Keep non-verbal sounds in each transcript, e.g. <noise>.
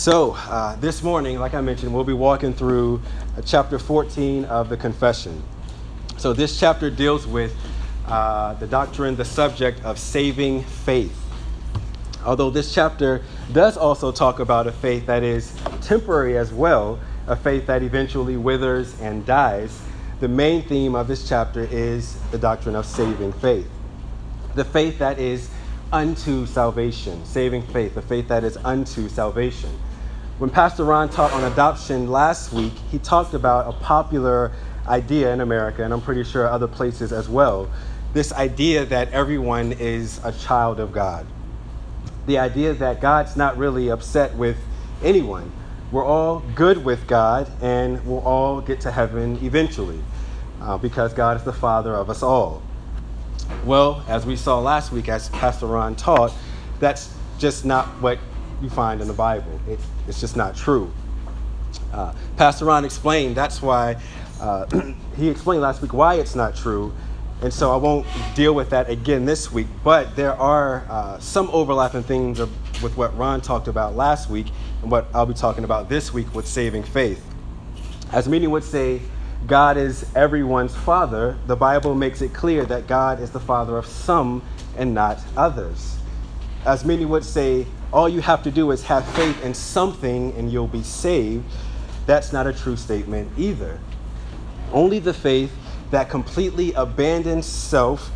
So, uh, this morning, like I mentioned, we'll be walking through uh, chapter 14 of the Confession. So, this chapter deals with uh, the doctrine, the subject of saving faith. Although this chapter does also talk about a faith that is temporary as well, a faith that eventually withers and dies, the main theme of this chapter is the doctrine of saving faith. The faith that is unto salvation, saving faith, the faith that is unto salvation. When Pastor Ron taught on adoption last week, he talked about a popular idea in America, and I'm pretty sure other places as well this idea that everyone is a child of God. The idea that God's not really upset with anyone. We're all good with God, and we'll all get to heaven eventually uh, because God is the Father of us all. Well, as we saw last week, as Pastor Ron taught, that's just not what you find in the Bible. It, it's just not true. Uh, Pastor Ron explained that's why, uh, <clears throat> he explained last week why it's not true. And so I won't deal with that again this week, but there are uh, some overlapping things of, with what Ron talked about last week and what I'll be talking about this week with saving faith. As many would say, God is everyone's father, the Bible makes it clear that God is the father of some and not others. As many would say, all you have to do is have faith in something and you'll be saved. That's not a true statement either. Only the faith that completely abandons self,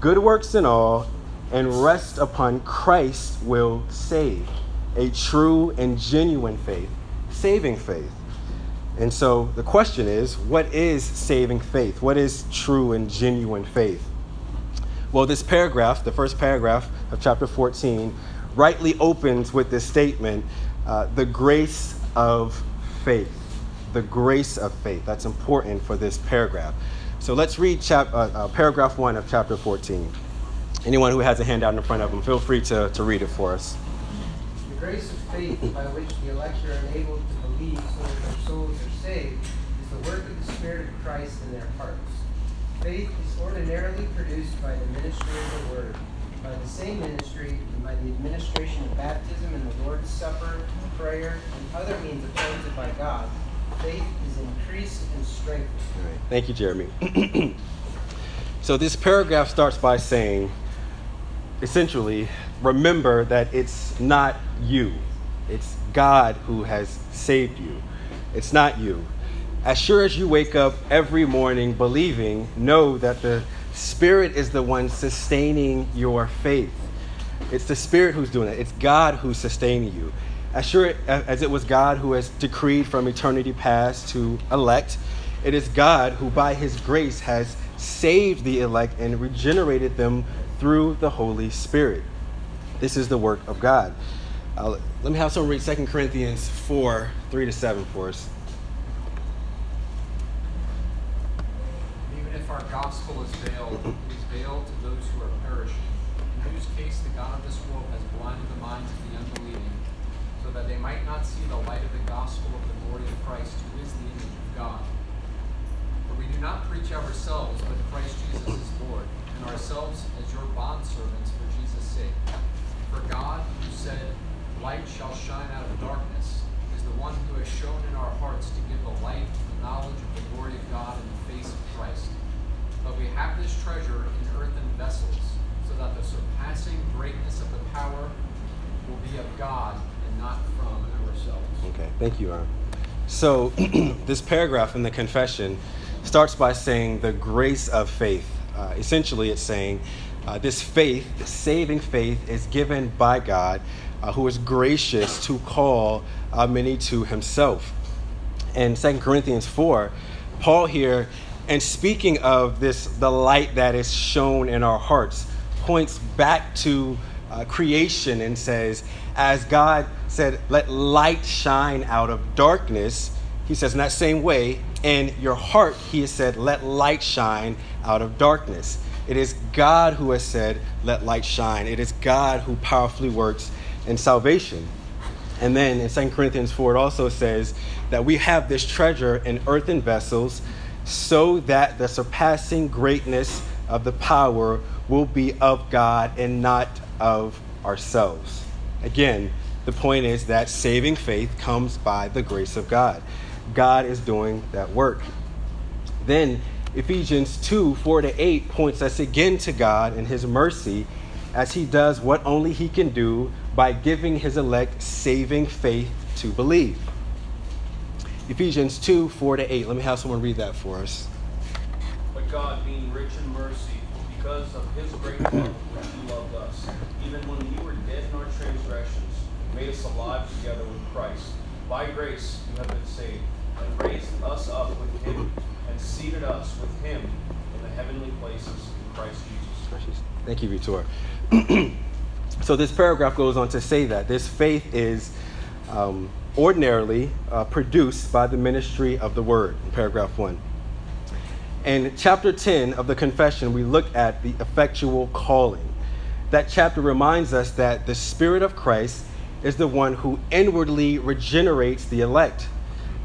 good works and all, and rests upon Christ will save. A true and genuine faith, saving faith. And so the question is what is saving faith? What is true and genuine faith? Well, this paragraph, the first paragraph of chapter 14, rightly opens with this statement uh, the grace of faith. The grace of faith. That's important for this paragraph. So let's read chap- uh, uh, paragraph 1 of chapter 14. Anyone who has a handout in front of them, feel free to, to read it for us. The grace of faith by which the elect are enabled to believe so that their souls are saved is the work of the Spirit of Christ in their hearts. Faith is ordinarily produced by the ministry of the Word, by the same ministry, and by the administration of baptism and the Lord's Supper, prayer, and other means appointed by God. Faith is increased and strengthened. Thank you, Jeremy. <clears throat> so this paragraph starts by saying, essentially, remember that it's not you. It's God who has saved you. It's not you. As sure as you wake up every morning believing, know that the Spirit is the one sustaining your faith. It's the Spirit who's doing it, it's God who's sustaining you. As sure as it was God who has decreed from eternity past to elect, it is God who, by His grace, has saved the elect and regenerated them through the Holy Spirit. This is the work of God. Uh, let me have someone read 2 Corinthians 4 3 to 7 for us. Even if our gospel is veiled, mm-hmm. it is veiled to those who are perishing, in whose case the God of this world has blinded the minds of the unbelieving, so that they might not see the light of the gospel of the glory of Christ, who is the image of God. For we do not preach ourselves, but Christ Jesus is Lord, and ourselves as your bondservants for Jesus' sake. For God, who said, Light shall shine out of darkness, is the one who has shone in our hearts to give the light of the knowledge of the glory of God in the face of Christ. But we have this treasure in earthen vessels, so that the surpassing greatness of the power will be of God and not from ourselves. Okay, thank you, Aaron. So, <clears throat> this paragraph in the confession starts by saying the grace of faith. Uh, essentially, it's saying uh, this faith, this saving faith, is given by God, uh, who is gracious to call uh, many to himself. In 2 Corinthians 4, Paul here, and speaking of this, the light that is shone in our hearts, points back to uh, creation and says, as God said, let light shine out of darkness, he says, in that same way, in your heart, he has said, let light shine out of darkness. It is God who has said, let light shine. It is God who powerfully works in salvation. And then in 2 Corinthians 4, it also says that we have this treasure in earthen vessels so that the surpassing greatness of the power will be of God and not of ourselves. Again, The point is that saving faith comes by the grace of God. God is doing that work. Then Ephesians 2 4 to 8 points us again to God and His mercy as He does what only He can do by giving His elect saving faith to believe. Ephesians 2 4 to 8. Let me have someone read that for us. But God, being rich in mercy, because of His great love which He loved us, even when we were dead in our transgressions, made us alive together with Christ. By grace you have been saved, and raised us up with Him and seated us with him in the heavenly places in Christ Jesus. Thank you, Vitor. <clears throat> so this paragraph goes on to say that this faith is um, ordinarily uh, produced by the ministry of the word, in paragraph one. In chapter 10 of the confession, we look at the effectual calling. That chapter reminds us that the Spirit of Christ is the one who inwardly regenerates the elect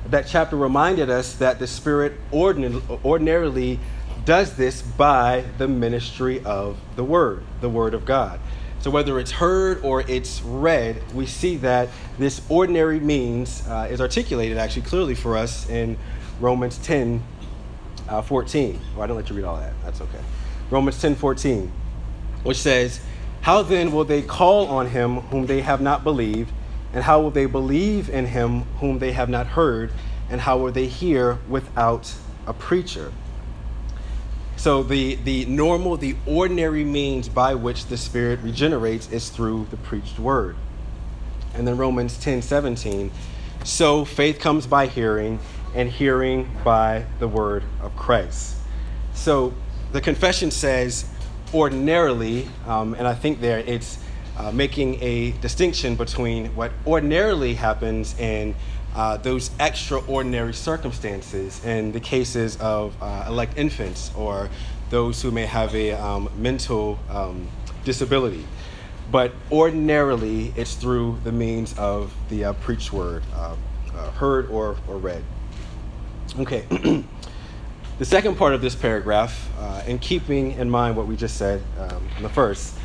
that chapter reminded us that the Spirit ordinarily does this by the ministry of the Word, the Word of God. So, whether it's heard or it's read, we see that this ordinary means uh, is articulated actually clearly for us in Romans 10 uh, 14. Well, I don't let you read all that. That's okay. Romans 10 14, which says, How then will they call on him whom they have not believed? And how will they believe in him whom they have not heard? And how will they hear without a preacher? So, the, the normal, the ordinary means by which the Spirit regenerates is through the preached word. And then Romans 10 17. So, faith comes by hearing, and hearing by the word of Christ. So, the confession says ordinarily, um, and I think there it's uh, making a distinction between what ordinarily happens in uh, those extraordinary circumstances in the cases of uh, elect infants or those who may have a um, mental um, disability. But ordinarily, it's through the means of the uh, preached word, uh, uh, heard or, or read. Okay. <clears throat> the second part of this paragraph, in keeping in mind what we just said um, in the first,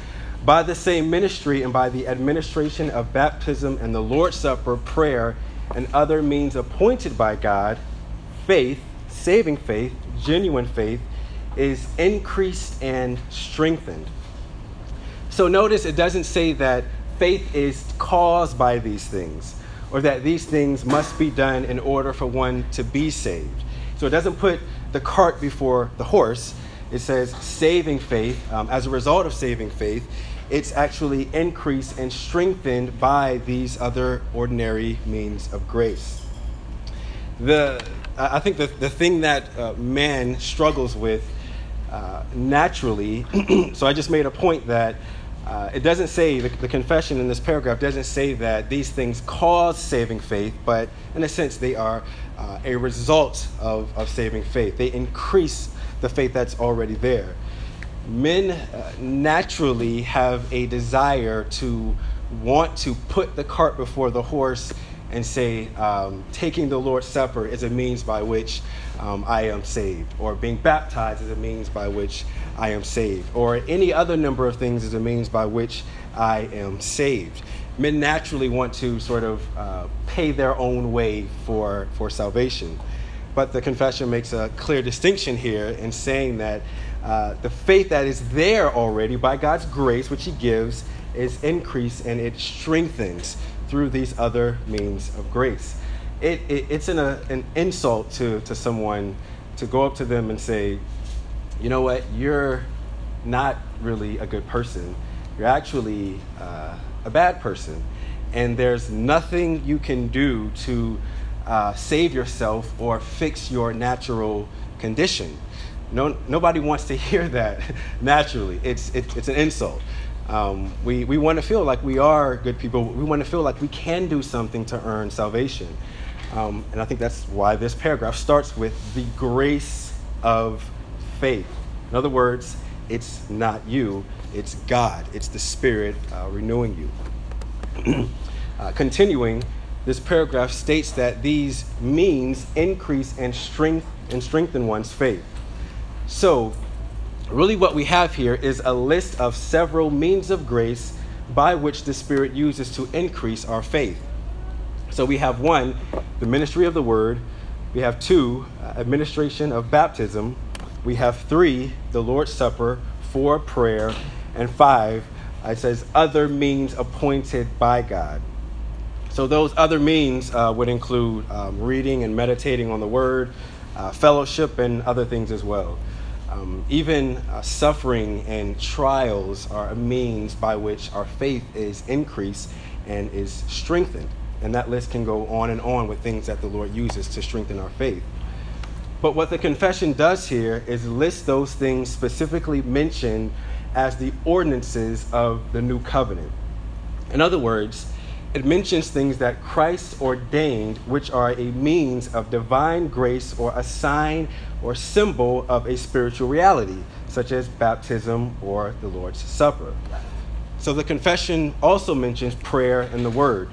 by the same ministry and by the administration of baptism and the Lord's Supper, prayer, and other means appointed by God, faith, saving faith, genuine faith, is increased and strengthened. So notice it doesn't say that faith is caused by these things or that these things must be done in order for one to be saved. So it doesn't put the cart before the horse. It says saving faith, um, as a result of saving faith, it's actually increased and strengthened by these other ordinary means of grace. The, I think the, the thing that uh, man struggles with uh, naturally, <clears throat> so I just made a point that uh, it doesn't say, the, the, confession in this paragraph doesn't say that these things cause saving faith, but in a sense, they are uh, a result of, of saving faith. They increase the faith that's already there men uh, naturally have a desire to want to put the cart before the horse and say, um, taking the Lord's Supper is a means by which um, I am saved, or being baptized is a means by which I am saved, or any other number of things is a means by which I am saved. Men naturally want to sort of uh, pay their own way for, for salvation. But the confession makes a clear distinction here in saying that uh, the faith that is there already by God's grace, which He gives, is increased and it strengthens through these other means of grace. It, it, it's an, a, an insult to, to someone to go up to them and say, you know what, you're not really a good person. You're actually uh, a bad person. And there's nothing you can do to uh, save yourself or fix your natural condition. No, nobody wants to <laughs> hear that naturally. It's, it, it's an insult. Um, we we want to feel like we are good people. We want to feel like we can do something to earn salvation. Um, and I think that's why this paragraph starts with the grace of faith. In other words, it's not you, it's God, it's the Spirit uh, renewing you. <clears throat> uh, continuing, this paragraph states that these means increase and, strength, and strengthen one's faith. So, really, what we have here is a list of several means of grace by which the Spirit uses to increase our faith. So we have one, the ministry of the word. We have two, uh, administration of baptism. We have three, the Lord's Supper. Four, prayer. And five, it says, other means appointed by God. So those other means uh, would include um, reading and meditating on the word, uh, fellowship, and other things as well. Um, even uh, suffering and trials are a means by which our faith is increased and is strengthened. And that list can go on and on with things that the Lord uses to strengthen our faith. But what the confession does here is list those things specifically mentioned as the ordinances of the new covenant. In other words, it mentions things that Christ ordained, which are a means of divine grace or a sign or symbol of a spiritual reality, such as baptism or the Lord's Supper. So the confession also mentions prayer and the word.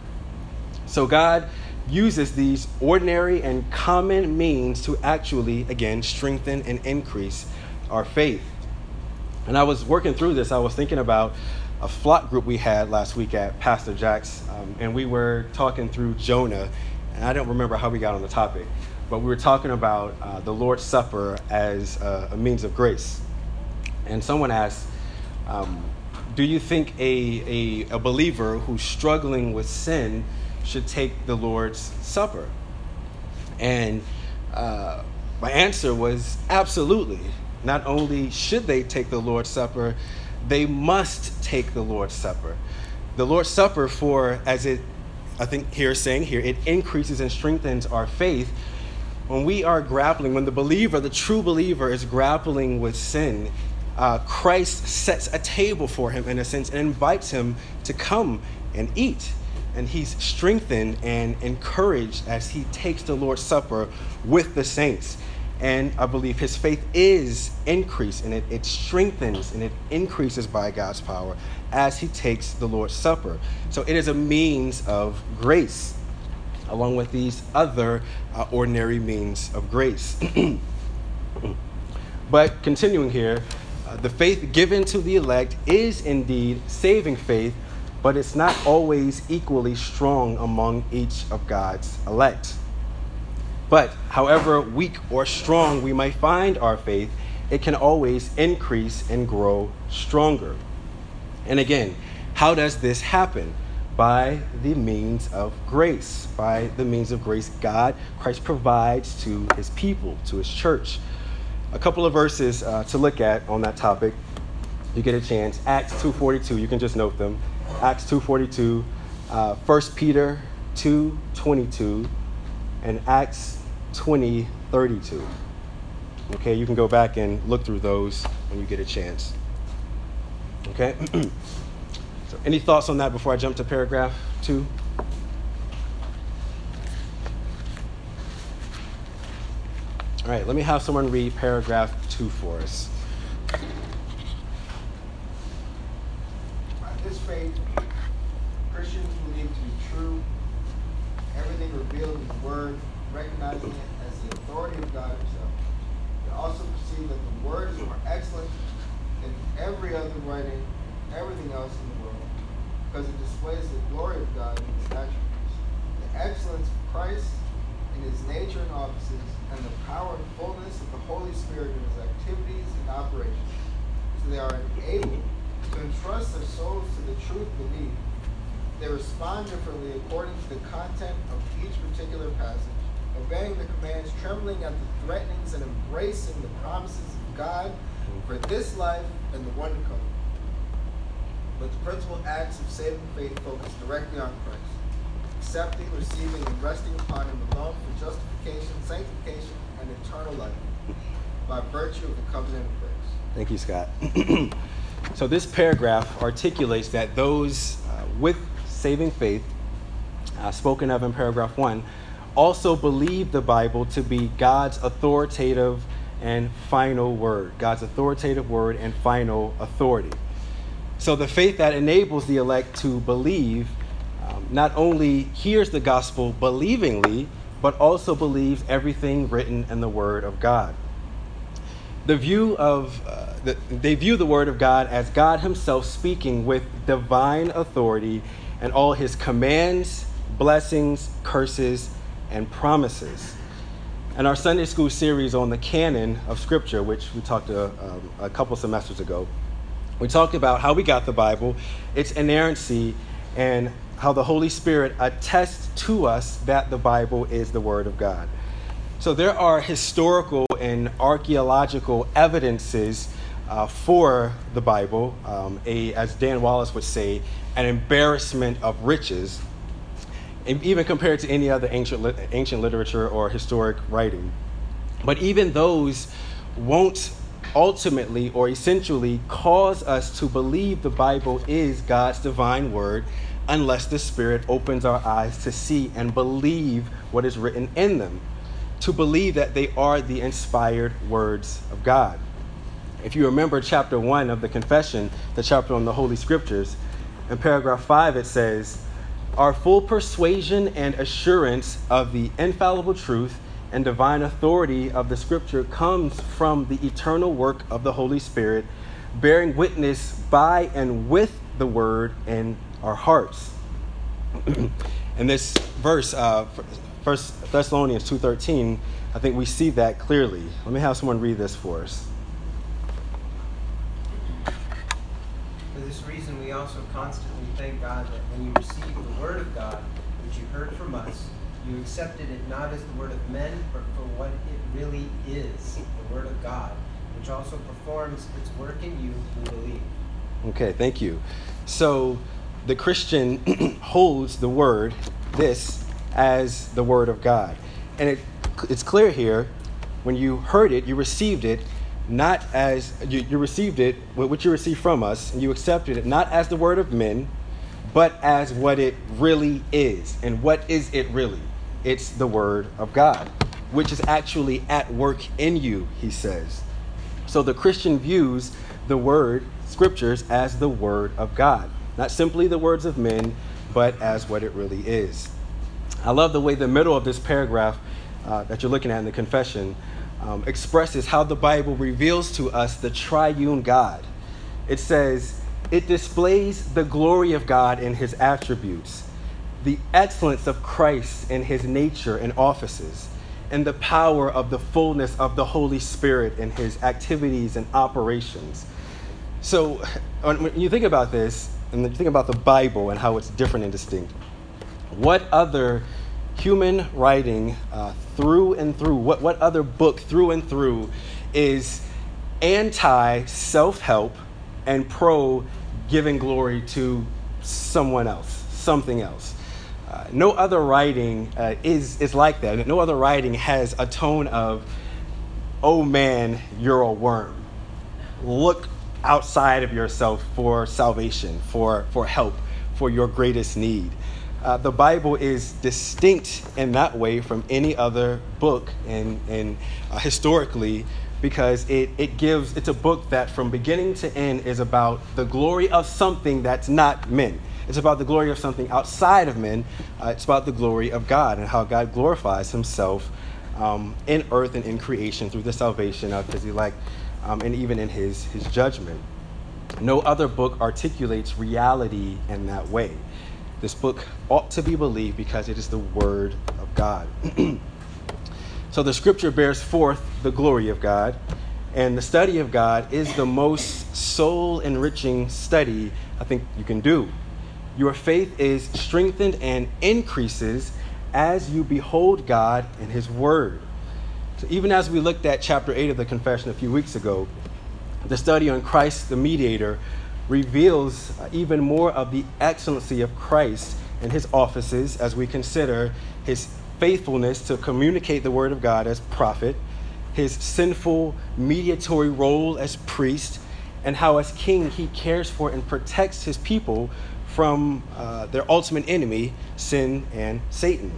So God uses these ordinary and common means to actually, again, strengthen and increase our faith. And I was working through this, I was thinking about a flock group we had last week at Pastor Jack's, um, and we were talking through Jonah. And I don't remember how we got on the topic, but we were talking about uh, the Lord's Supper as a, a, means of grace. And someone asked, um, Do you think a, a, a believer who's struggling with sin? should take the Lord's Supper? And uh, my answer was absolutely. Not only should they take the Lord's Supper, they must take the Lord's Supper. The Lord's Supper, for as it, I think here saying here, it increases and strengthens our faith. When we are grappling, when the believer, the true believer, is grappling with sin, uh, Christ sets a table for him in a sense and invites him to come and eat and he's strengthened and encouraged as he takes the Lord's Supper with the saints. And I believe his faith is increased and it, it strengthens and it increases by God's power as he takes the Lord's Supper. So it is a means of grace, along with these other uh, ordinary means of grace. <clears throat> but continuing here, uh, the faith given to the elect is indeed saving faith but it's not always equally strong among each of God's elect. But however weak or strong we might find our faith, it can always increase and grow stronger. And again, how does this happen? By the means of grace. By the means of grace, God, Christ provides to his people, to his church. A couple of verses uh, to look at on that topic. You get a chance. Acts 2.42, you can just note them. Acts 2.42, uh, 1 Peter 2.22, and Acts 20.32. Okay, you can go back and look through those when you get a chance. Okay? <clears throat> so any thoughts on that before I jump to paragraph 2? All right, let me have someone read paragraph 2 for us. this faith, Christians believe to be true, everything revealed in the Word, recognizing it as the authority of God Himself. They also perceive that the Word is more excellent than every other writing, everything else in the world, because it displays the glory of God in His attributes, the excellence of Christ in His nature and offices, and the power and fullness of the Holy Spirit in His activities and operations. So they are enabled to entrust their souls to the truth believed. They respond differently according to the content of each particular passage, obeying the commands, trembling at the threatenings, and embracing the promises of God for this life and the one to come. But the principal acts of saving faith focus directly on Christ, accepting, receiving, and resting upon Him alone for justification, sanctification, and eternal life by virtue of the covenant of grace. Thank you, Scott. <clears throat> So this paragraph articulates that those uh, with saving faith, uh, spoken of in paragraph one, also believe the Bible to be God's authoritative and final word, God's authoritative word and final authority. So the faith that enables the elect to believe um, not only hears the gospel believingly, but also believes everything written in the word of God. the view of uh, the, they view the word of God as God himself speaking with divine authority and all his commands, blessings, curses, and promises. And our Sunday school series on the canon of Scripture, which we talked a, um, a couple semesters ago, we talked about how we got the Bible, its inerrancy, and how the Holy Spirit attests to us that the Bible is the Word of God. So there are historical and archaeological evidences uh, for the Bible, um, a, as Dan Wallace would say, an embarrassment of riches, even compared to any other ancient, ancient literature or historic writing. But even those won't ultimately or essentially cause us to believe the Bible is God's divine word unless the Spirit opens our eyes to see and believe what is written in them to believe that they are the inspired words of God. If you remember chapter 1 of the confession, the chapter on the Holy Scriptures, in paragraph 5 it says, Our full persuasion and assurance of the infallible truth and divine authority of the Scripture comes from the eternal work of the Holy Spirit, bearing witness by and with the Word in our hearts. <clears throat> and this verse, uh, First Thessalonians 2.13, I think we see that clearly. Let me have someone read this for us. For this reason, we also constantly thank God that when you received the word of God, which you heard from us, you accepted it not as the word of men, but for what it really is, the word of God, which also performs its work in you who believe. Okay, thank you. So the Christian <clears throat> holds the word, this, as the Word of God. And it, it's clear here when you heard it, you received it not as you, you received it, what you received from us, and you accepted it not as the Word of men, but as what it really is. And what is it really? It's the Word of God, which is actually at work in you, he says. So the Christian views the Word, Scriptures, as the Word of God, not simply the words of men, but as what it really is. I love the way the middle of this paragraph uh, that you're looking at in the confession um, expresses how the Bible reveals to us the triune God. It says, it displays the glory of God in his attributes, the excellence of Christ in his nature and offices, and the power of the fullness of the Holy Spirit in his activities and operations. So, when you think about this, and you think about the Bible and how it's different and distinct, what other human writing uh, through and through, what, what other book through and through is anti self help and pro giving glory to someone else, something else? Uh, no other writing uh, is, is like that. No other writing has a tone of, oh man, you're a worm. Look outside of yourself for salvation, for, for help, for your greatest need uh, the Bible is distinct in that way from any other book, and, and uh, historically, because it, it gives, it's a book that from beginning to end is about the glory of something that's not men. It's about the glory of something outside of men. Uh, it's about the glory of God and how God glorifies himself um, in earth and in creation through the salvation of his elect um, and even in his, his judgment. No other book articulates reality in that way. This book ought to be believed because it is the Word of God. <clears throat> so the scripture bears forth the glory of God, and the study of God is the most soul enriching study I think you can do. Your faith is strengthened and increases as you behold God and His Word. So, even as we looked at chapter 8 of the confession a few weeks ago, the study on Christ the mediator reveals uh, even more of the excellency of Christ and his offices as we consider his faithfulness to communicate the word of God as prophet, his sinful mediatory role as priest, and how, as king, he cares for and protects his people from uh, their ultimate enemy, sin and Satan.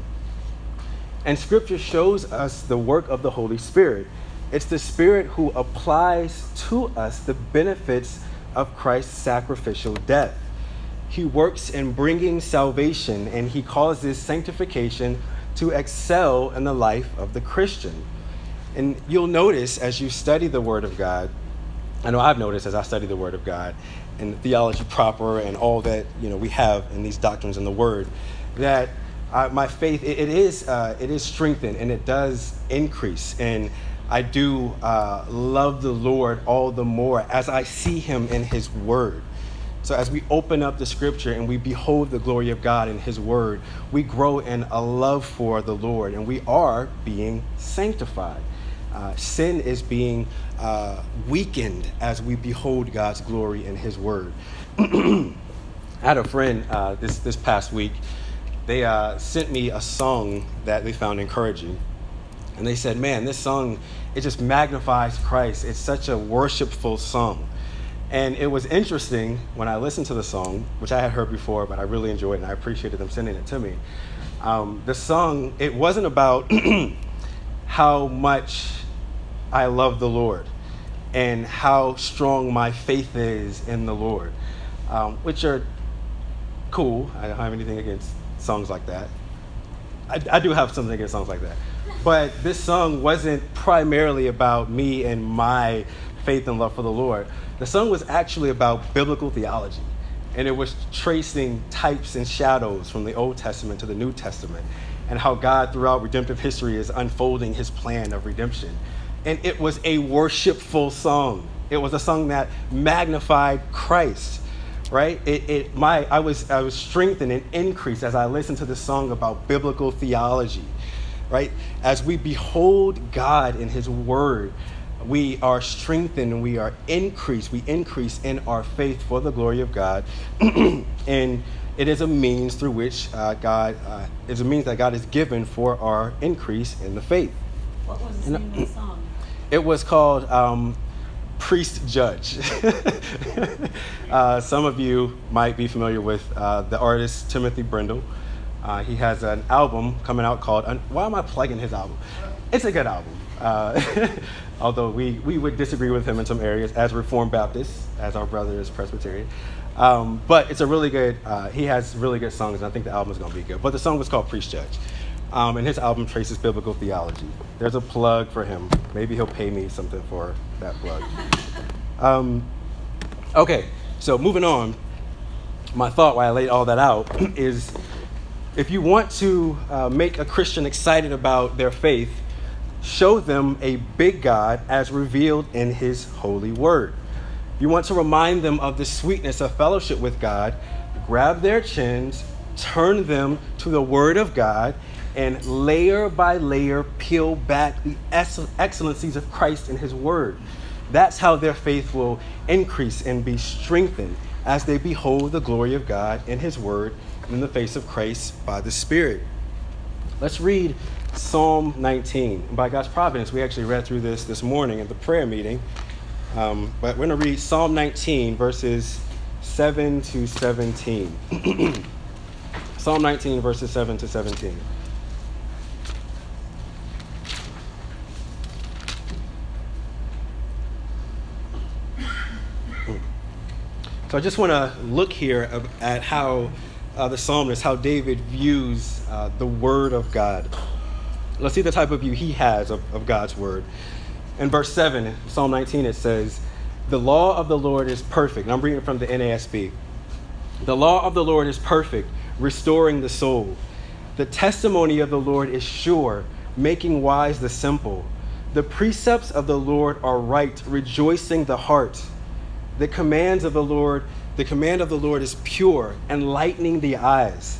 And scripture shows us the work of the Holy Spirit. It's the Spirit who applies to us the benefits of Christ's sacrificial death. He works in bringing salvation and he causes sanctification to excel in the life of the Christian. And you'll notice as you study the Word of God, I know I've noticed as I study the Word of God and theology proper and all that you know we have in these doctrines in the Word, that uh, my faith it, it is uh, it is strengthened and it does increase and I do uh, love the Lord all the more as I see Him in His Word. So as we open up the Scripture and we behold the glory of God in His Word, we grow in a love for the Lord and we are being sanctified. Uh, sin is being uh, weakened as we behold God's glory in His Word. <clears throat> I had a friend uh, this this past week they uh, sent me a song that they found encouraging. And they said, man, this song, it just magnifies Christ. It's such a worshipful song. And it was interesting when I listened to the song, which I had heard before, but I really enjoyed it and I appreciated them sending it to me. Um, the song, it wasn't about <clears throat> how much I love the Lord and how strong my faith is in the Lord, um, which are cool. I don't have anything against songs like that. I, I do have something against songs like that. But this song wasn't primarily about me and my faith and love for the Lord. The song was actually about biblical theology. And it was tracing types and shadows from the Old Testament to the New Testament and how God, throughout redemptive history, is unfolding his plan of redemption. And it was a worshipful song. It was a song that magnified Christ right? It, it, my, I, was, I was strengthened and increased as I listened to the song about biblical theology, right? As we behold God in His Word, we are strengthened and we are increased. We increase in our faith for the glory of God. <clears throat> and it is a means through which uh, God uh, is a means that God has given for our increase in the faith. What was the name of the song? <clears throat> It was called um, priest judge. <laughs> uh, some of you might be familiar with uh, the artist Timothy Brindle. Uh, he has an album coming out called, why am I plugging his album? It's a good album. <laughs> Although we, we would disagree with him in some areas as Reformed Baptists, as our brother is Presbyterian. Um, but it's a really good, uh, he has really good songs, and I think the album is going to be good. But the song was called Priest Judge. Um, and his album traces biblical theology. There's a plug for him. Maybe he'll pay me something for that plug. <laughs> Um, okay, so moving on. My thought while I laid all that out <clears throat> is if you want to uh, make a Christian excited about their faith, show them a big God as revealed in his holy word. You want to remind them of the sweetness of fellowship with God, grab their chins, turn them to the word of God, and layer by layer peel back the excellencies of Christ in His Word. That's how their faith will increase and be strengthened as they behold the glory of God in His Word in the face of Christ by the Spirit. Let's read Psalm 19. by God's providence, we actually read through this this morning at the prayer meeting. Um, but we're going to read Psalm 19, verses 7 to 17. <clears throat> Psalm 19, verses 7 to 17. <clears throat> So I just want to look here at how uh, the psalmist, how David views uh, the word of God. Let's see the type of view he has of, of God's word. In verse 7, Psalm 19, it says, The law of the Lord is perfect. And I'm reading from the NASB. The law of the Lord is perfect, restoring the soul. The testimony of the Lord is sure, making wise the simple. The precepts of the Lord are right, rejoicing the heart. The commands of the Lord, the command of the Lord is pure, enlightening the eyes.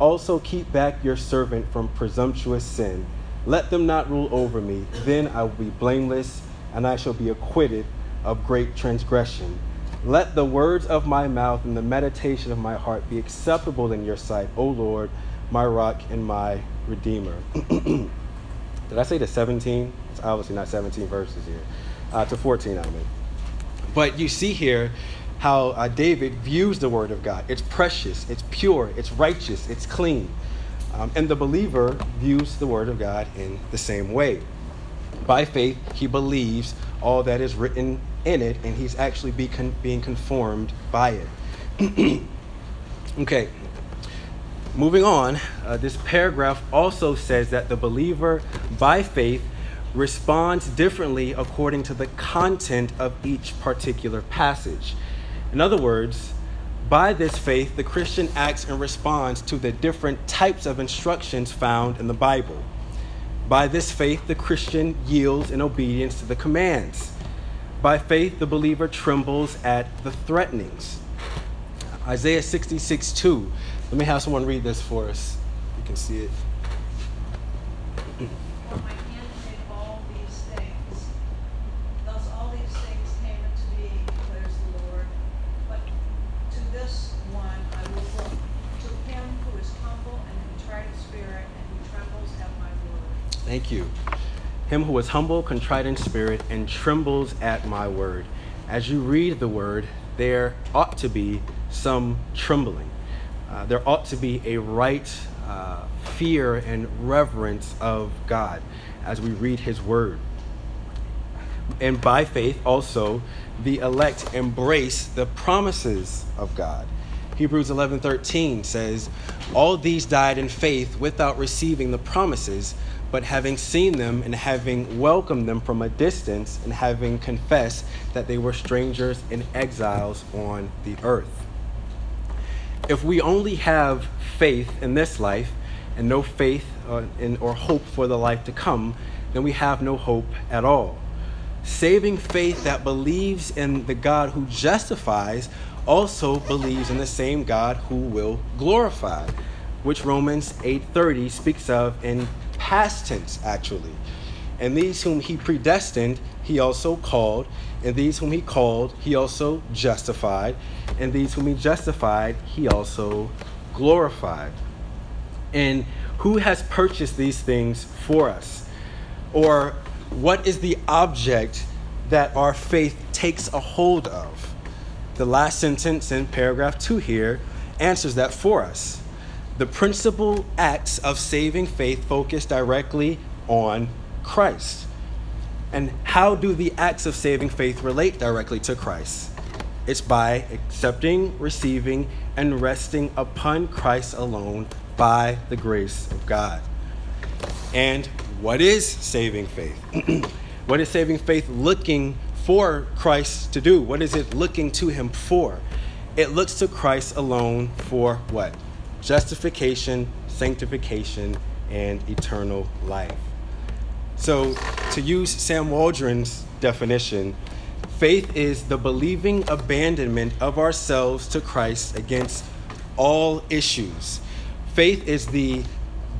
Also keep back your servant from presumptuous sin. Let them not rule over me. Then I will be blameless, and I shall be acquitted of great transgression. Let the words of my mouth and the meditation of my heart be acceptable in your sight, O Lord, my rock and my redeemer. <clears throat> Did I say to 17? It's obviously not 17 verses here. Uh, to 14, I mean. But you see here how uh, David views the Word of God. It's precious, it's pure, it's righteous, it's clean. Um, and the believer views the Word of God in the same way. By faith, he believes all that is written in it, and he's actually be con- being conformed by it. <clears throat> okay, moving on, uh, this paragraph also says that the believer, by faith, responds differently according to the content of each particular passage. In other words, by this faith, the Christian acts and responds to the different types of instructions found in the Bible. By this faith, the Christian yields in obedience to the commands. By faith, the believer trembles at the threatenings. Isaiah 66 2. Let me have someone read this for us. You can see it. For my hand made all these things. Thus all these things came into being, declares the Lord. But to this one I will look, to him who is humble and contrite of spirit, and who trembles at my word. Thank you. Him who is humble, contrite in spirit, and trembles at my word. As you read the word, there ought to be some trembling. Uh, there ought to be a right uh, fear and reverence of God as we read his word. And by faith, also, the elect embrace the promises of God. Hebrews 11:13 says, "All these died in faith without receiving the promises, but having seen them and having welcomed them from a distance and having confessed that they were strangers and exiles on the earth." If we only have faith in this life and no faith uh, in, or hope for the life to come, then we have no hope at all. Saving faith that believes in the God who justifies also believes in the same God who will glorify, which Romans 8:30 speaks of in past tense actually. And these whom he predestined, he also called, and these whom he called, he also justified, and these whom he justified, he also glorified. And who has purchased these things for us? Or what is the object that our faith takes a hold of? The last sentence in paragraph two here answers that for us. The principal acts of saving faith focus directly on Christ. And how do the acts of saving faith relate directly to Christ? It's by accepting, receiving, and resting upon Christ alone by the grace of God. And what is saving faith? <clears throat> what is saving faith looking for Christ to do? What is it looking to Him for? It looks to Christ alone for what? Justification, sanctification, and eternal life. So, to use Sam Waldron's definition, faith is the believing abandonment of ourselves to Christ against all issues. Faith is the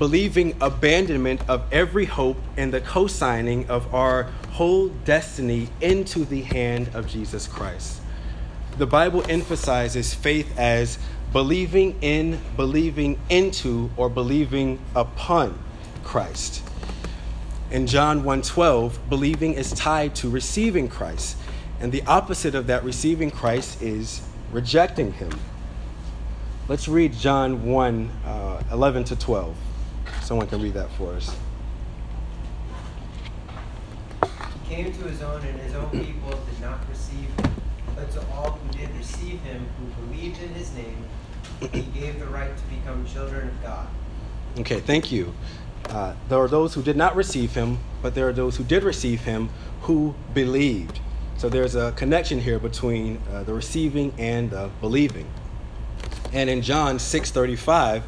believing abandonment of every hope and the co signing of our whole destiny into the hand of Jesus Christ. The Bible emphasizes faith as believing in, believing into, or believing upon Christ. In John 1:12, believing is tied to receiving Christ, and the opposite of that receiving Christ is rejecting him. Let's read John 1 uh, 11 to 12. Someone can read that for us. He came to his own, and his own people did not receive him. But to all who did receive him, who believed in his name, he gave the right to become children of God. Okay, thank you. Uh, there are those who did not receive him, but there are those who did receive him who believed. So there's a connection here between uh, the receiving and the believing. And in John 6:35,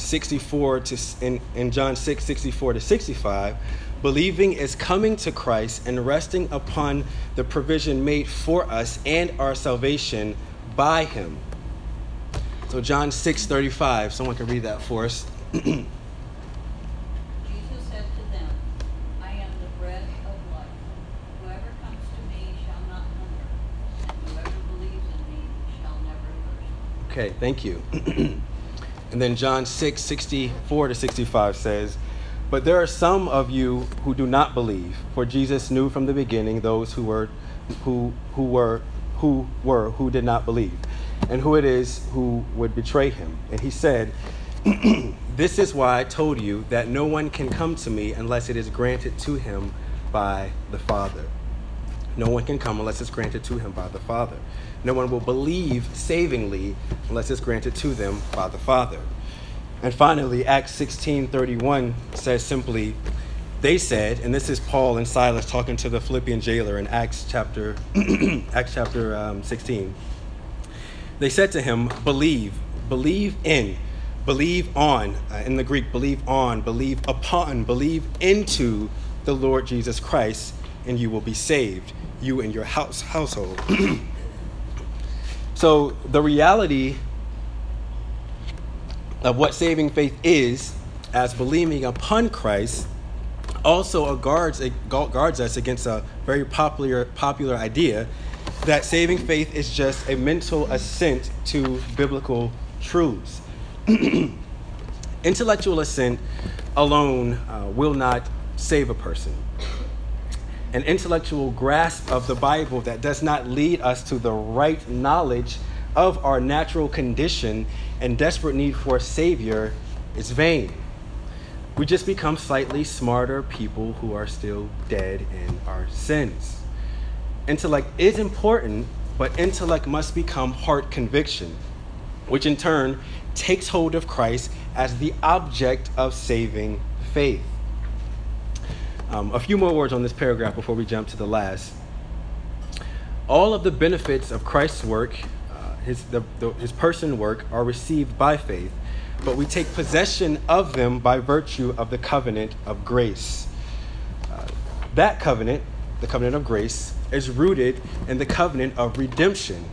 64 to in, in John 6, 64 to 65, believing is coming to Christ and resting upon the provision made for us and our salvation by him. So John 6 35 someone can read that for us. <clears throat> Jesus said to them, I am the bread of life. Whoever comes to me shall not hunger, and whoever believes in me shall never thirst. Okay, thank you. <clears throat> and then John 6, 64 to 65 says, But there are some of you who do not believe, for Jesus knew from the beginning those who were who who were who were who did not believe, and who it is who would betray him. And he said, <clears throat> This is why I told you that no one can come to me unless it is granted to him by the Father. No one can come unless it's granted to him by the Father. No one will believe savingly unless it's granted to them by the Father. And finally, Acts 16:31 says simply, they said, and this is Paul and Silas talking to the Philippian jailer in Acts chapter <clears throat> Acts chapter um, 16. They said to him, "Believe, believe in, believe on." Uh, in the Greek, believe on, believe upon, believe into the Lord Jesus Christ, and you will be saved, you and your house household. so the reality of what saving faith is, as believing upon Christ also guards, guards us against a very popular, popular idea that saving faith is just a mental assent to biblical truths. <clears throat> Intellectual assent alone uh, will not save a person. An intellectual grasp of the Bible that does not lead us to the right knowledge of our natural condition and desperate need for a Savior is vain. We just become slightly smarter people who are still dead in our sins. Intellect is important, but intellect must become heart conviction, which in turn takes hold of Christ as the object of saving faith. Um, a few more words on this paragraph before we jump to the last. All of the benefits of Christ's work, uh, his, the, the, his person work, are received by faith but we take possession of them by virtue of the covenant of grace. Uh, that covenant, the covenant of grace, is rooted in the covenant of redemption.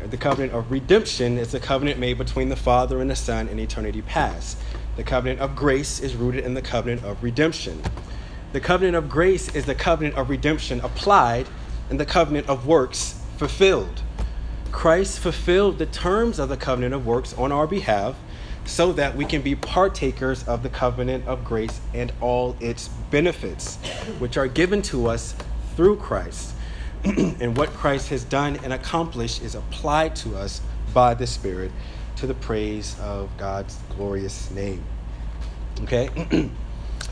The covenant of redemption is the covenant made between the Father and the Son in eternity past. The covenant of grace is rooted in the covenant of redemption. The covenant of grace is the covenant of redemption applied and the covenant of works fulfilled. Christ fulfilled the terms of the covenant of works on our behalf so that we can be partakers of the covenant of grace and all its benefits, which are given to us through Christ. <clears throat> and what Christ has done and accomplished is applied to us by the Spirit to the praise of God's glorious name. Okay? <clears throat>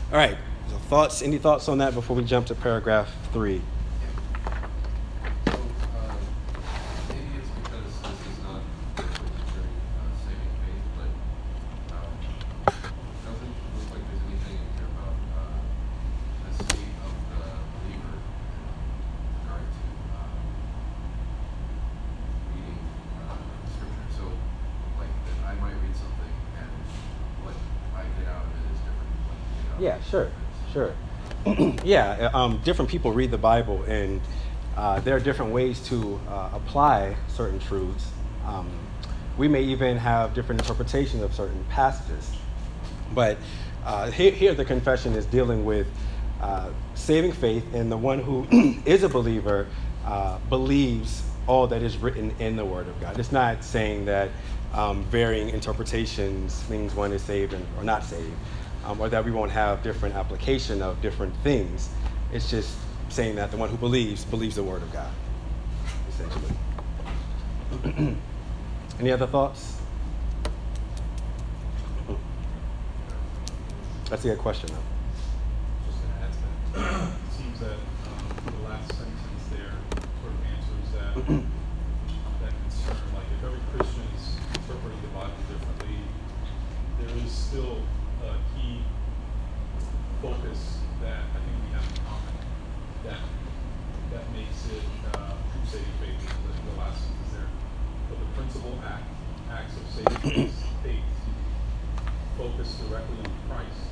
all right. Thoughts, any thoughts on that before we jump to paragraph three? Yeah, uh, um, different people read the Bible, and uh, there are different ways to uh, apply certain truths. Um, we may even have different interpretations of certain passages. But uh, here, here, the confession is dealing with uh, saving faith, and the one who <clears throat> is a believer uh, believes all that is written in the Word of God. It's not saying that um, varying interpretations means one is saved and, or not saved um, or that we won't have different application of different things. It's just saying that the one who believes believes the word of God, essentially. <clears throat> Any other thoughts? That's a good question, though. Just to add to that, <clears throat> it seems that um, the last sentence there sort of answers that <clears throat> that concern. Like if every Christian is interpreting the Bible differently, there is still focus that I think we have in common that that makes it uh, true saving faith. The, the last sentence there, but the principal act acts of saving faith focus directly on Christ,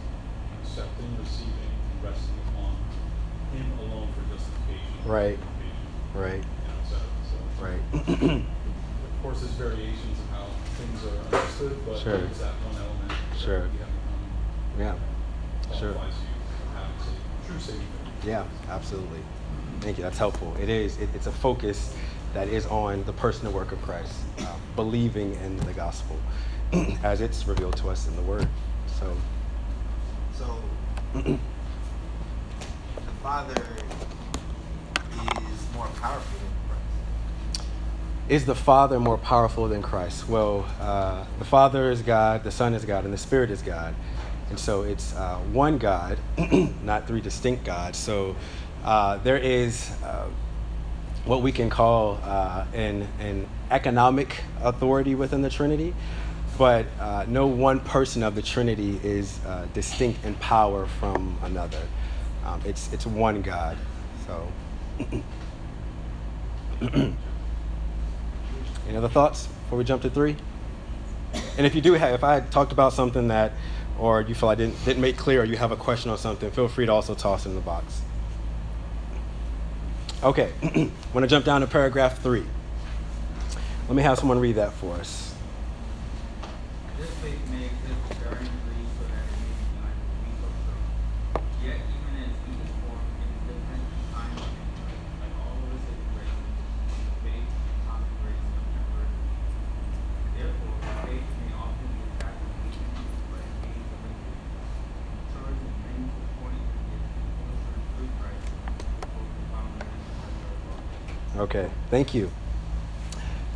accepting, receiving, and resting upon Him alone for justification. Right. Right. You know, so, so right. of course, there's variations of how things are understood, but sure. there's that one element. Sure. yeah. Sure. Yeah, absolutely. Thank you. That's helpful. It is. It, it's a focus that is on the person and work of Christ, uh, believing in the gospel <clears throat> as it's revealed to us in the Word. So. So <clears throat> the Father is more powerful than Christ. Is the Father more powerful than Christ? Well, uh, the Father is God, the Son is God, and the Spirit is God. And so it's uh, one God, <clears throat> not three distinct gods. So uh, there is uh, what we can call uh, an, an economic authority within the Trinity, but uh, no one person of the Trinity is uh, distinct in power from another. Um, it's, it's one God. So. <clears throat> Any other thoughts before we jump to three? And if you do have, if I talked about something that, or you feel I didn't, didn't make clear, or you have a question on something, feel free to also toss it in the box. Okay, I'm going to jump down to paragraph three. Let me have someone read that for us. This faith may exist varying degrees so that it may be neither weak or strong. Yet even as each is formed in different times and places, like all of the situations, faith common grace of temporary. Therefore, faith may often be attacked with weakness, but it gains a victory. Matures in things according to its closer through Christ, both the foundation and the Okay, thank you.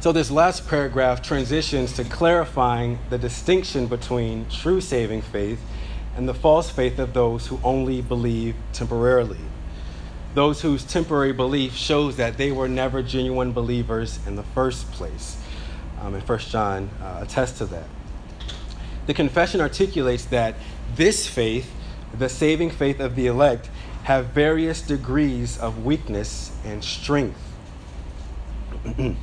So, this last paragraph transitions to clarifying the distinction between true saving faith and the false faith of those who only believe temporarily. Those whose temporary belief shows that they were never genuine believers in the first place. Um, and 1 John uh, attests to that. The confession articulates that this faith, the saving faith of the elect, have various degrees of weakness and strength. Mm-hmm.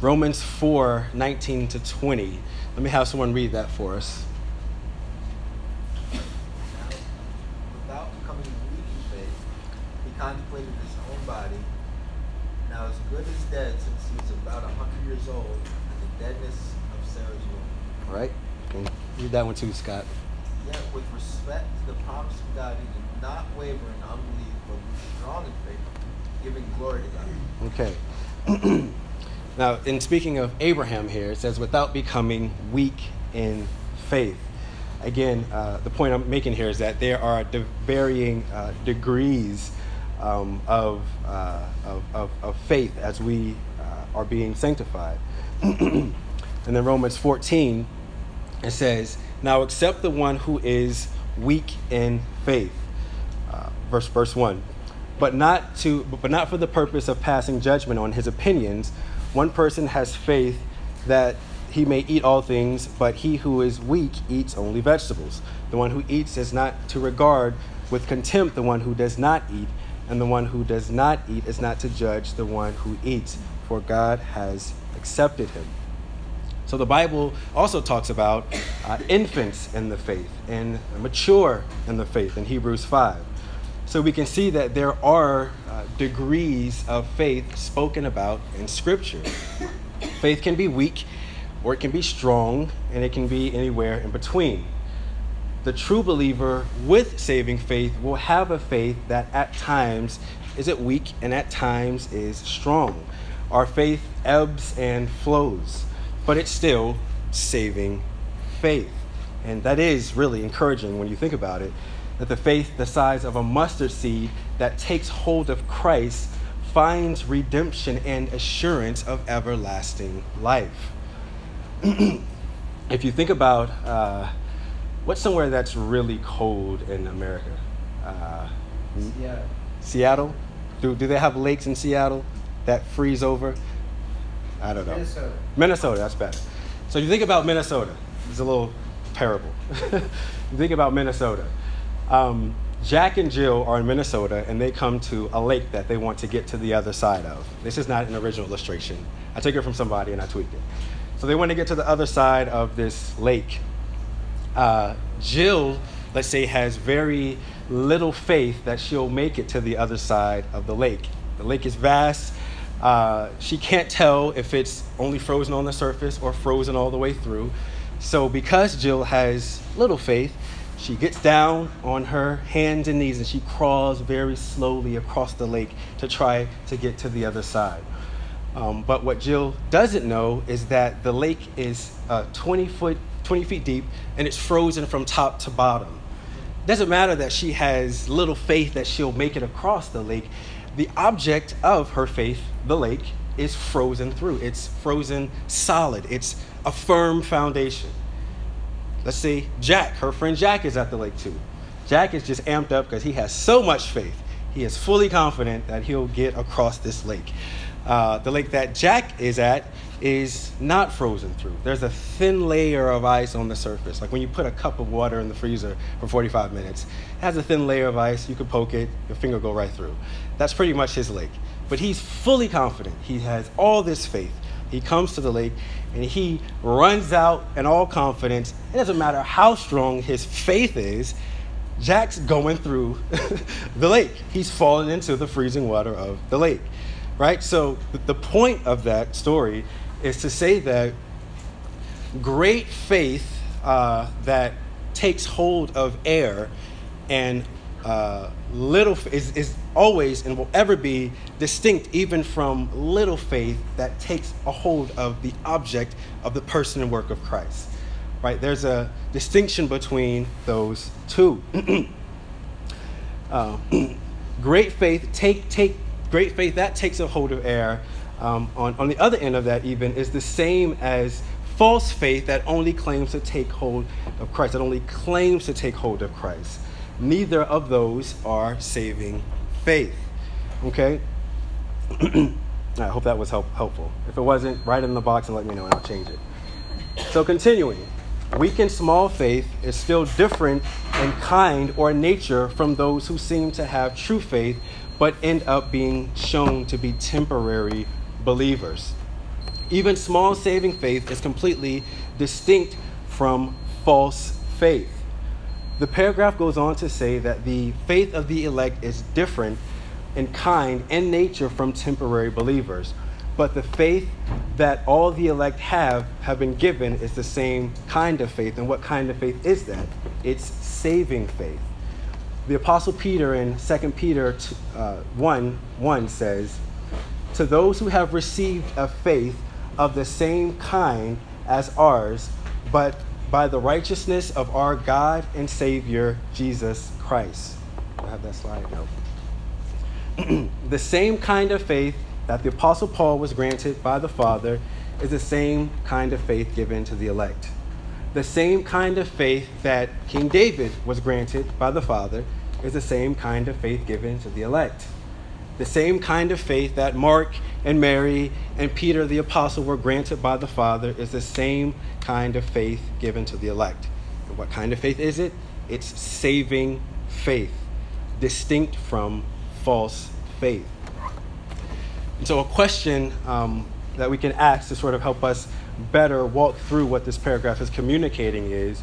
Romans 4 19 to 20. Let me have someone read that for us. Without becoming weak in faith, he contemplated his own body, now as good as dead since he was about a hundred years old, and the deadness of Sarah's womb. All right? Read that one too, Scott. Yet with respect to the promise of God, he did not waver in unbelief, but was strong in faith, giving glory to God. Okay. <clears throat> now, in speaking of Abraham here, it says, without becoming weak in faith. Again, uh, the point I'm making here is that there are de- varying uh, degrees um, of, uh, of, of, of faith as we uh, are being sanctified. <clears throat> and then Romans 14, it says, Now accept the one who is weak in faith. Uh, verse, verse 1 but not to but not for the purpose of passing judgment on his opinions. One person has faith that he may eat all things but he who is weak eats only vegetables. The one who eats is not to regard with contempt the one who does not eat and the one who does not eat is not to judge the one who eats for god has accepted him. So the bible also talks about uh, infants in the faith and mature in the faith in hebrews 5 so we can see that there are uh, degrees of faith spoken about in Scripture. faith can be weak, or it can be strong, and it can be anywhere in between. The true believer with saving faith will have a faith that at times is it weak and at times is strong. Our faith ebbs and flows, but it's still saving faith. And that is really encouraging when you think about it that the faith the size of a mustard seed that takes hold of Christ finds redemption and assurance of everlasting life. <clears throat> if you think about uh, what's somewhere that's really cold in America? Uh, Seattle. Seattle? Do, do they have lakes in Seattle that freeze over? I don't know. Minnesota. Minnesota, that's better. So you think about Minnesota. It's a little parable. <laughs> you think about Minnesota. Um, Jack and Jill are in Minnesota and they come to a lake that they want to get to the other side of. This is not an original illustration. I took it from somebody and I tweaked it. So they want to get to the other side of this lake. Uh, Jill, let's say, has very little faith that she'll make it to the other side of the lake. The lake is vast. Uh, she can't tell if it's only frozen on the surface or frozen all the way through. So, because Jill has little faith, she gets down on her hands and knees and she crawls very slowly across the lake to try to get to the other side. Um, but what Jill doesn't know is that the lake is uh, 20 foot, 20 feet deep, and it's frozen from top to bottom. doesn't matter that she has little faith that she'll make it across the lake. The object of her faith, the lake, is frozen through. It's frozen solid. It's a firm foundation. Let's see, Jack, her friend Jack is at the lake too. Jack is just amped up because he has so much faith. He is fully confident that he'll get across this lake. Uh, the lake that Jack is at is not frozen through. There's a thin layer of ice on the surface. Like when you put a cup of water in the freezer for 45 minutes, it has a thin layer of ice. You could poke it, your finger go right through. That's pretty much his lake. But he's fully confident. He has all this faith. He comes to the lake and he runs out in all confidence. It doesn't matter how strong his faith is, Jack's going through <laughs> the lake. He's fallen into the freezing water of the lake, right? So the point of that story is to say that great faith uh, that takes hold of air and uh, little is, is always and will ever be distinct even from little faith that takes a hold of the object of the person and work of Christ. Right? There's a distinction between those two. <clears throat> uh, <clears throat> great faith take take great faith that takes a hold of air um, on, on the other end of that, even, is the same as false faith that only claims to take hold of Christ, that only claims to take hold of Christ. Neither of those are saving faith. Okay? <clears throat> I hope that was help, helpful. If it wasn't, write it in the box and let me know, and I'll change it. So, continuing. Weak and small faith is still different in kind or nature from those who seem to have true faith but end up being shown to be temporary believers. Even small saving faith is completely distinct from false faith. The paragraph goes on to say that the faith of the elect is different in kind and nature from temporary believers. But the faith that all the elect have have been given is the same kind of faith. And what kind of faith is that? It's saving faith. The Apostle Peter in 2 Peter uh, 1 1 says, to those who have received a faith of the same kind as ours, but by the righteousness of our God and Savior, Jesus Christ. I have that slide? No. <clears throat> the same kind of faith that the Apostle Paul was granted by the Father is the same kind of faith given to the elect. The same kind of faith that King David was granted by the Father is the same kind of faith given to the elect the same kind of faith that Mark and Mary and Peter the apostle were granted by the Father is the same kind of faith given to the elect. And what kind of faith is it? It's saving faith, distinct from false faith. And so, a question um, that we can ask to sort of help us better walk through what this paragraph is communicating is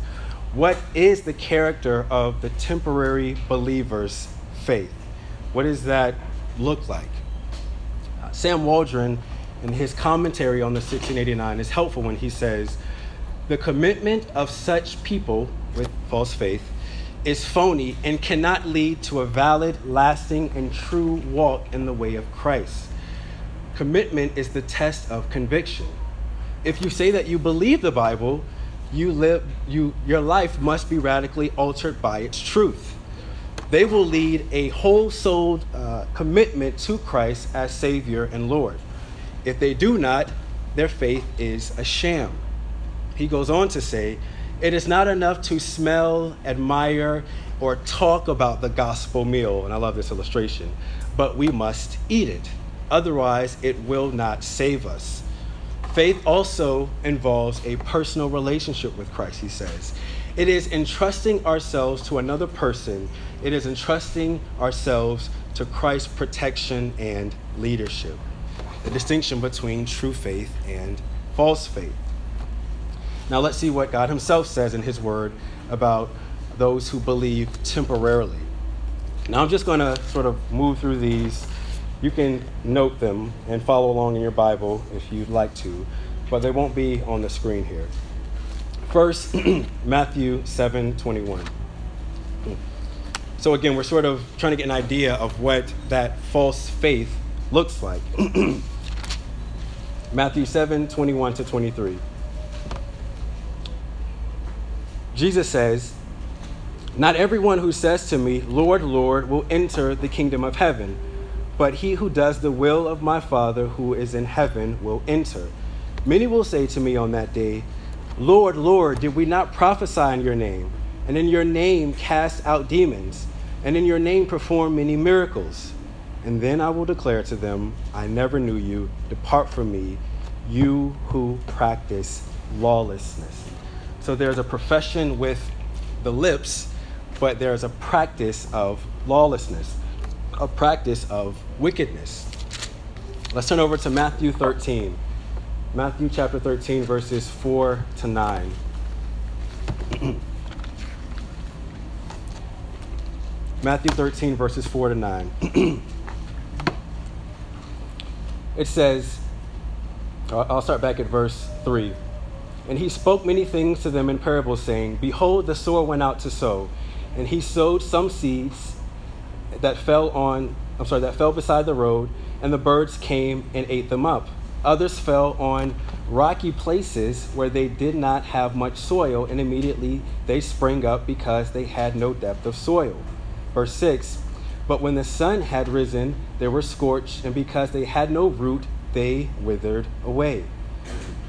what is the character of the temporary believer's faith? What is that look like. Uh, Sam Waldron, in his commentary on the 1689, is helpful when he says, The commitment of such people with false faith is phony and cannot lead to a valid, lasting, and true walk in the way of Christ. Commitment is the test of conviction. If you say that you believe the Bible, you live, you, your life must be radically altered by its truth they will lead a whole souled uh, commitment to Christ as Savior and Lord. If they do not, their faith is a sham. He goes on to say, It is not enough to smell, admire, or talk about the gospel meal, and I love this illustration, but we must eat it. Otherwise, it will not save us. Faith also involves a personal relationship with Christ, he says. It is entrusting ourselves to another person, it is entrusting ourselves to Christ's protection and leadership. The distinction between true faith and false faith. Now let's see what God Himself says in His Word about those who believe temporarily. Now I'm just going to sort of move through these. You can note them and follow along in your Bible if you'd like to, but they won't be on the screen here. First, <clears throat> Matthew 7 21. So, again, we're sort of trying to get an idea of what that false faith looks like. <clears throat> Matthew 7 21 to 23. Jesus says, Not everyone who says to me, Lord, Lord, will enter the kingdom of heaven, but he who does the will of my Father who is in heaven will enter. Many will say to me on that day, Lord, Lord, did we not prophesy in your name, and in your name cast out demons, and in your name perform many miracles? And then I will declare to them, I never knew you. Depart from me, you who practice lawlessness. So there's a profession with the lips but there is a practice of lawlessness, a practice of wickedness. Let's turn over to Matthew 13. Matthew chapter 13, verses 4 to 9. <clears throat> Matthew 13, verses 4 to 9. <clears throat> it says, I'll start back at verse 3. And he spoke many things to them in parables, saying, Behold, the sower went out to sow and he sowed some seeds that fell on I'm sorry, that fell beside the road, and the birds came and ate them up. Others fell on rocky places where they did not have much soil, and immediately they sprang up because they had no depth of soil. Verse 6 But when the sun had risen, they were scorched, and because they had no root, they withered away.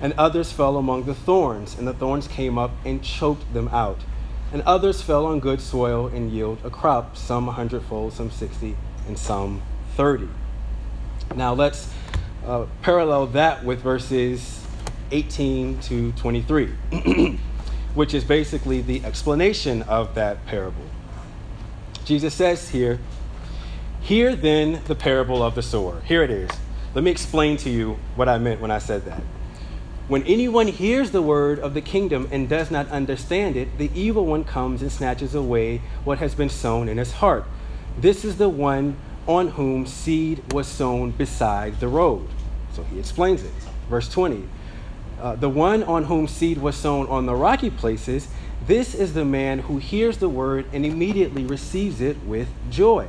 And others fell among the thorns, and the thorns came up and choked them out and others fell on good soil and yield a crop, some a hundredfold, some sixty, and some thirty. Now let's uh, parallel that with verses 18 to 23, <clears throat> which is basically the explanation of that parable. Jesus says here, Hear then the parable of the sower. Here it is. Let me explain to you what I meant when I said that. When anyone hears the word of the kingdom and does not understand it, the evil one comes and snatches away what has been sown in his heart. This is the one on whom seed was sown beside the road. So he explains it. Verse 20 uh, The one on whom seed was sown on the rocky places, this is the man who hears the word and immediately receives it with joy.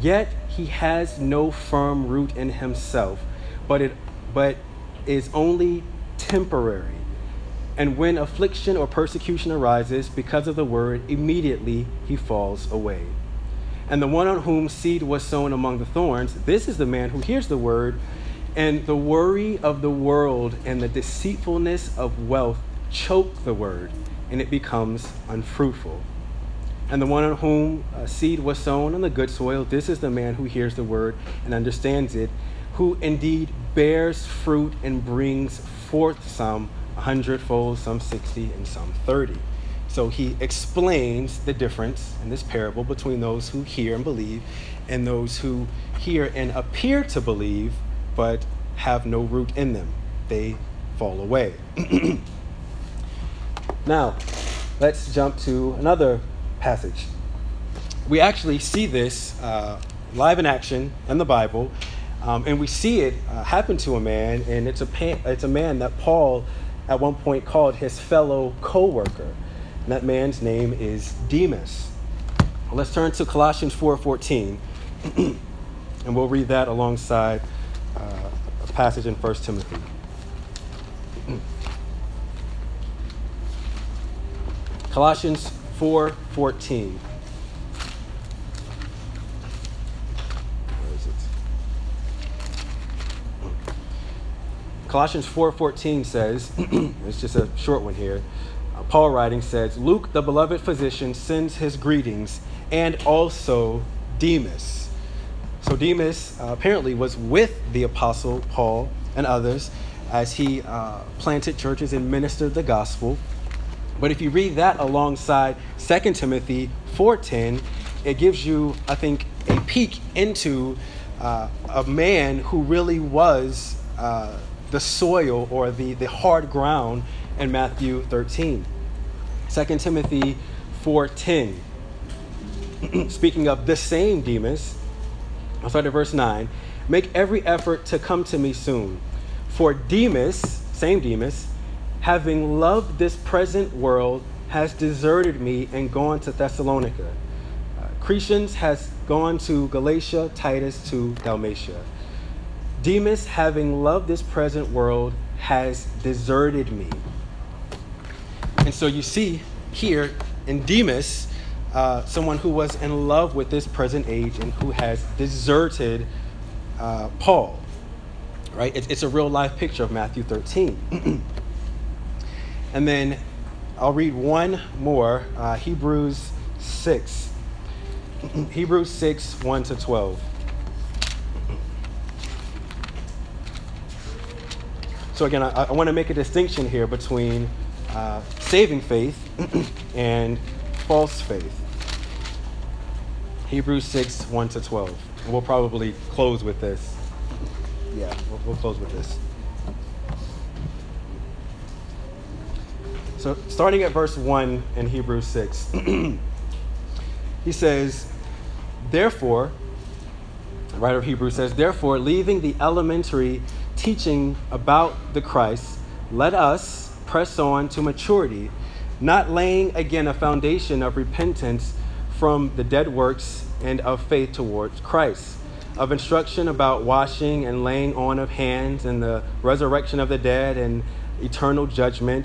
Yet he has no firm root in himself, but it but is only temporary. And when affliction or persecution arises because of the word, immediately he falls away. And the one on whom seed was sown among the thorns, this is the man who hears the word, and the worry of the world and the deceitfulness of wealth choke the word, and it becomes unfruitful. And the one on whom uh, seed was sown on the good soil, this is the man who hears the word and understands it, who indeed bears fruit and brings forth some a hundredfold, some 60, and some 30. So he explains the difference in this parable between those who hear and believe and those who hear and appear to believe but have no root in them. They fall away. <clears throat> now, let's jump to another passage. We actually see this uh, live in action in the Bible um, and we see it uh, happen to a man, and it's a, pa- it's a man that Paul at one point called his fellow co worker. And that man's name is Demas. Let's turn to Colossians 4.14, <clears throat> and we'll read that alongside uh, a passage in 1 Timothy. Colossians 4.14. Colossians 4:14 says, <clears throat> it's just a short one here. Uh, Paul writing says, Luke, the beloved physician, sends his greetings, and also Demas. So Demas uh, apparently was with the apostle Paul and others as he uh, planted churches and ministered the gospel. But if you read that alongside 2 Timothy 4:10, it gives you, I think, a peek into uh, a man who really was uh, the soil or the, the hard ground in Matthew 13. 2 Timothy 4.10. <clears throat> Speaking of the same Demas, I'll start at verse 9. Make every effort to come to me soon. For Demas, same Demas, having loved this present world, has deserted me and gone to Thessalonica. Uh, Crescens has gone to Galatia, Titus to Dalmatia. Demas, having loved this present world, has deserted me. And so you see here in Demas, uh, someone who was in love with this present age and who has deserted uh, Paul. Right? It's, it's a real life picture of Matthew 13. <clears throat> and then I'll read one more uh, Hebrews 6. <clears throat> Hebrews 6, 1 to 12. So, again, I, I want to make a distinction here between uh, saving faith <clears throat> and false faith. Hebrews 6, 1 to 12. And we'll probably close with this. Yeah, we'll, we'll close with this. So, starting at verse 1 in Hebrews 6, <clears throat> he says, Therefore, the writer of Hebrews says, Therefore, leaving the elementary teaching about the Christ, let us press on to maturity, not laying again a foundation of repentance from the dead works and of faith towards Christ, of instruction about washing and laying on of hands and the resurrection of the dead and eternal judgment.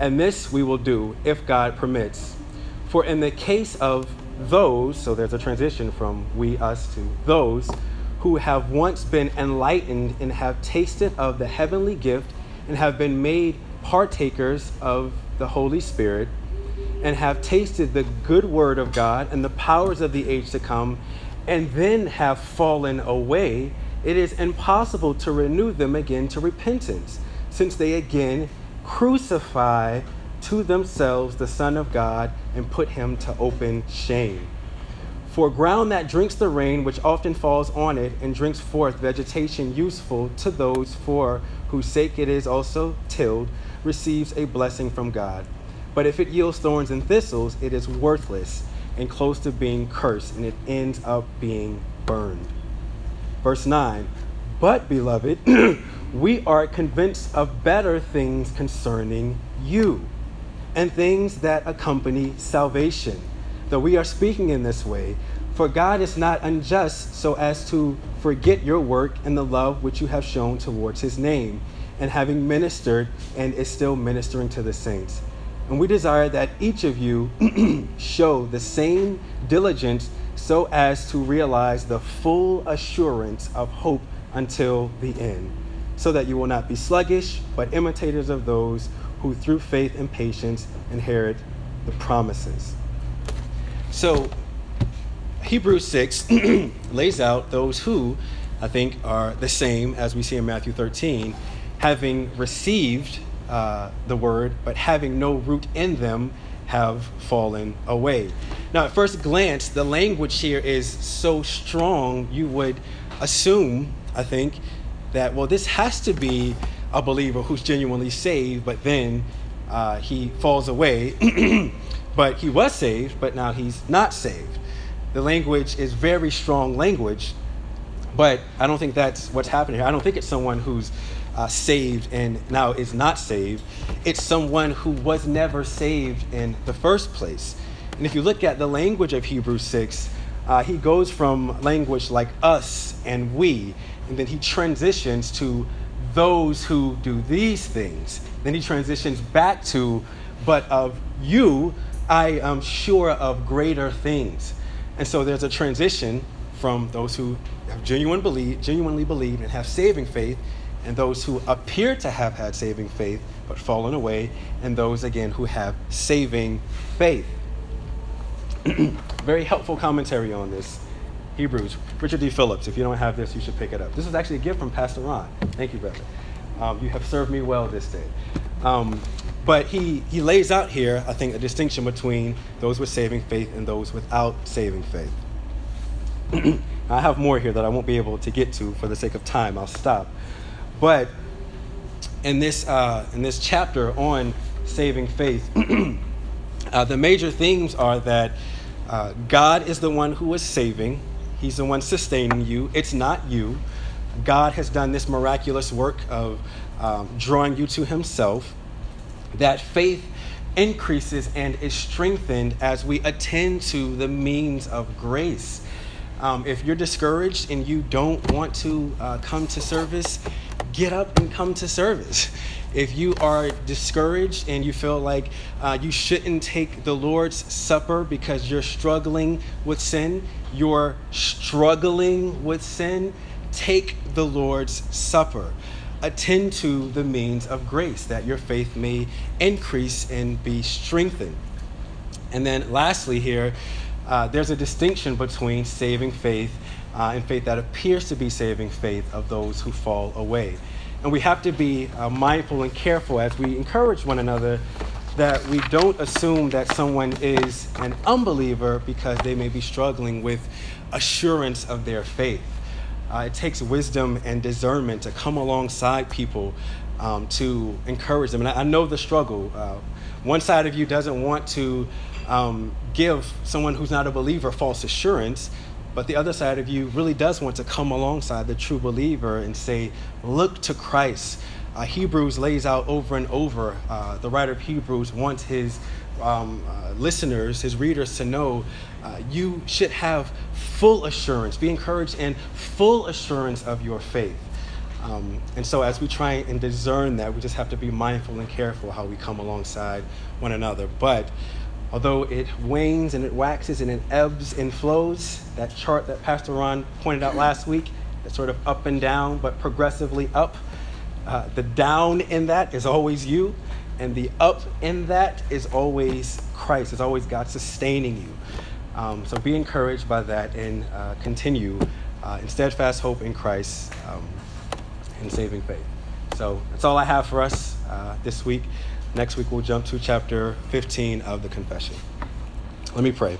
And this we will do if God permits. For in the case of those, so there's a transition from we, us to those who have once been enlightened and have tasted of the heavenly gift and have been made partakers of the Holy Spirit and have tasted the good word of God and the powers of the age to come, and then have fallen away, it is impossible to renew them again to repentance, since they again crucify to themselves the Son of God and put him to open shame. For ground that drinks the rain which often falls on it and drinks forth vegetation useful to those for whose sake it is also tilled receives a blessing from God. But if it yields thorns and thistles, it is worthless and close to being cursed, and it ends up being burned. Verse 9 But, beloved, <clears throat> we are convinced of better things concerning you, and things that accompany salvation though we are speaking in this way, for God is not unjust so as to forget your work and the love which you have shown towards his name, and having ministered and is still ministering to the saints. And we desire that each of you <clears throat> show the same diligence so as to realize the full assurance of hope until the end, so that you will not be sluggish, but imitators of those who through faith and patience inherit the promises. So, Hebrews 6 <clears throat> lays out those who, I think, are the same as we see in Matthew 13, having received uh, the word, but having no root in them, have fallen away. Now, at first glance, the language here is so strong, you would assume, I think, that, well, this has to be a believer who's genuinely saved, but then uh, he falls away. <clears throat> but he was saved, but now he's not saved. The language is very strong language, but I don't think that's what's happening here. I don't think it's someone who's uh, saved and now is not saved. It's someone who was never saved in the first place. And if you look at the language of Hebrews 6, uh, he goes from language like us and we, and then he transitions to those who do these things. Then he transitions back to, but of you I am sure of greater things. And so there's a transition from those who have genuine believe, genuinely believed and have saving faith, and those who appear to have had saving faith but fallen away, and those again who have saving faith. <clears throat> Very helpful commentary on this. Hebrews. Richard D. Phillips. If you don't have this, you should pick it up. This is actually a gift from Pastor Ron. Thank you, brother. Um, you have served me well this day. Um, but he, he lays out here, I think, a distinction between those with saving faith and those without saving faith. <clears throat> I have more here that I won't be able to get to for the sake of time. I'll stop. But in this, uh, in this chapter on saving faith, <clears throat> uh, the major themes are that uh, God is the one who is saving, He's the one sustaining you. It's not you. God has done this miraculous work of um, drawing you to Himself that faith increases and is strengthened as we attend to the means of grace. Um, if you're discouraged and you don't want to uh, come to service, get up and come to service. If you are discouraged and you feel like uh, you shouldn't take the Lord's Supper because you're struggling with sin, you're struggling with sin, take the Lord's Supper. Attend to the means of grace that your faith may increase and be strengthened. And then, lastly, here, uh, there's a distinction between saving faith uh, and faith that appears to be saving faith of those who fall away. And we have to be uh, mindful and careful as we encourage one another that we don't assume that someone is an unbeliever because they may be struggling with assurance of their faith. Uh, it takes wisdom and discernment to come alongside people um, to encourage them. And I, I know the struggle. Uh, one side of you doesn't want to um, give someone who's not a believer false assurance, but the other side of you really does want to come alongside the true believer and say, Look to Christ. Uh, Hebrews lays out over and over, uh, the writer of Hebrews wants his um, uh, listeners, his readers to know uh, you should have full assurance, be encouraged in full assurance of your faith. Um, and so, as we try and discern that, we just have to be mindful and careful how we come alongside one another. But although it wanes and it waxes and it ebbs and flows, that chart that Pastor Ron pointed out last week, it's sort of up and down, but progressively up. Uh, the down in that is always you, and the up in that is always Christ. It's always God sustaining you. Um, so be encouraged by that and uh, continue uh, in steadfast hope in Christ um, and saving faith. So that's all I have for us uh, this week. Next week, we'll jump to chapter 15 of the confession. Let me pray.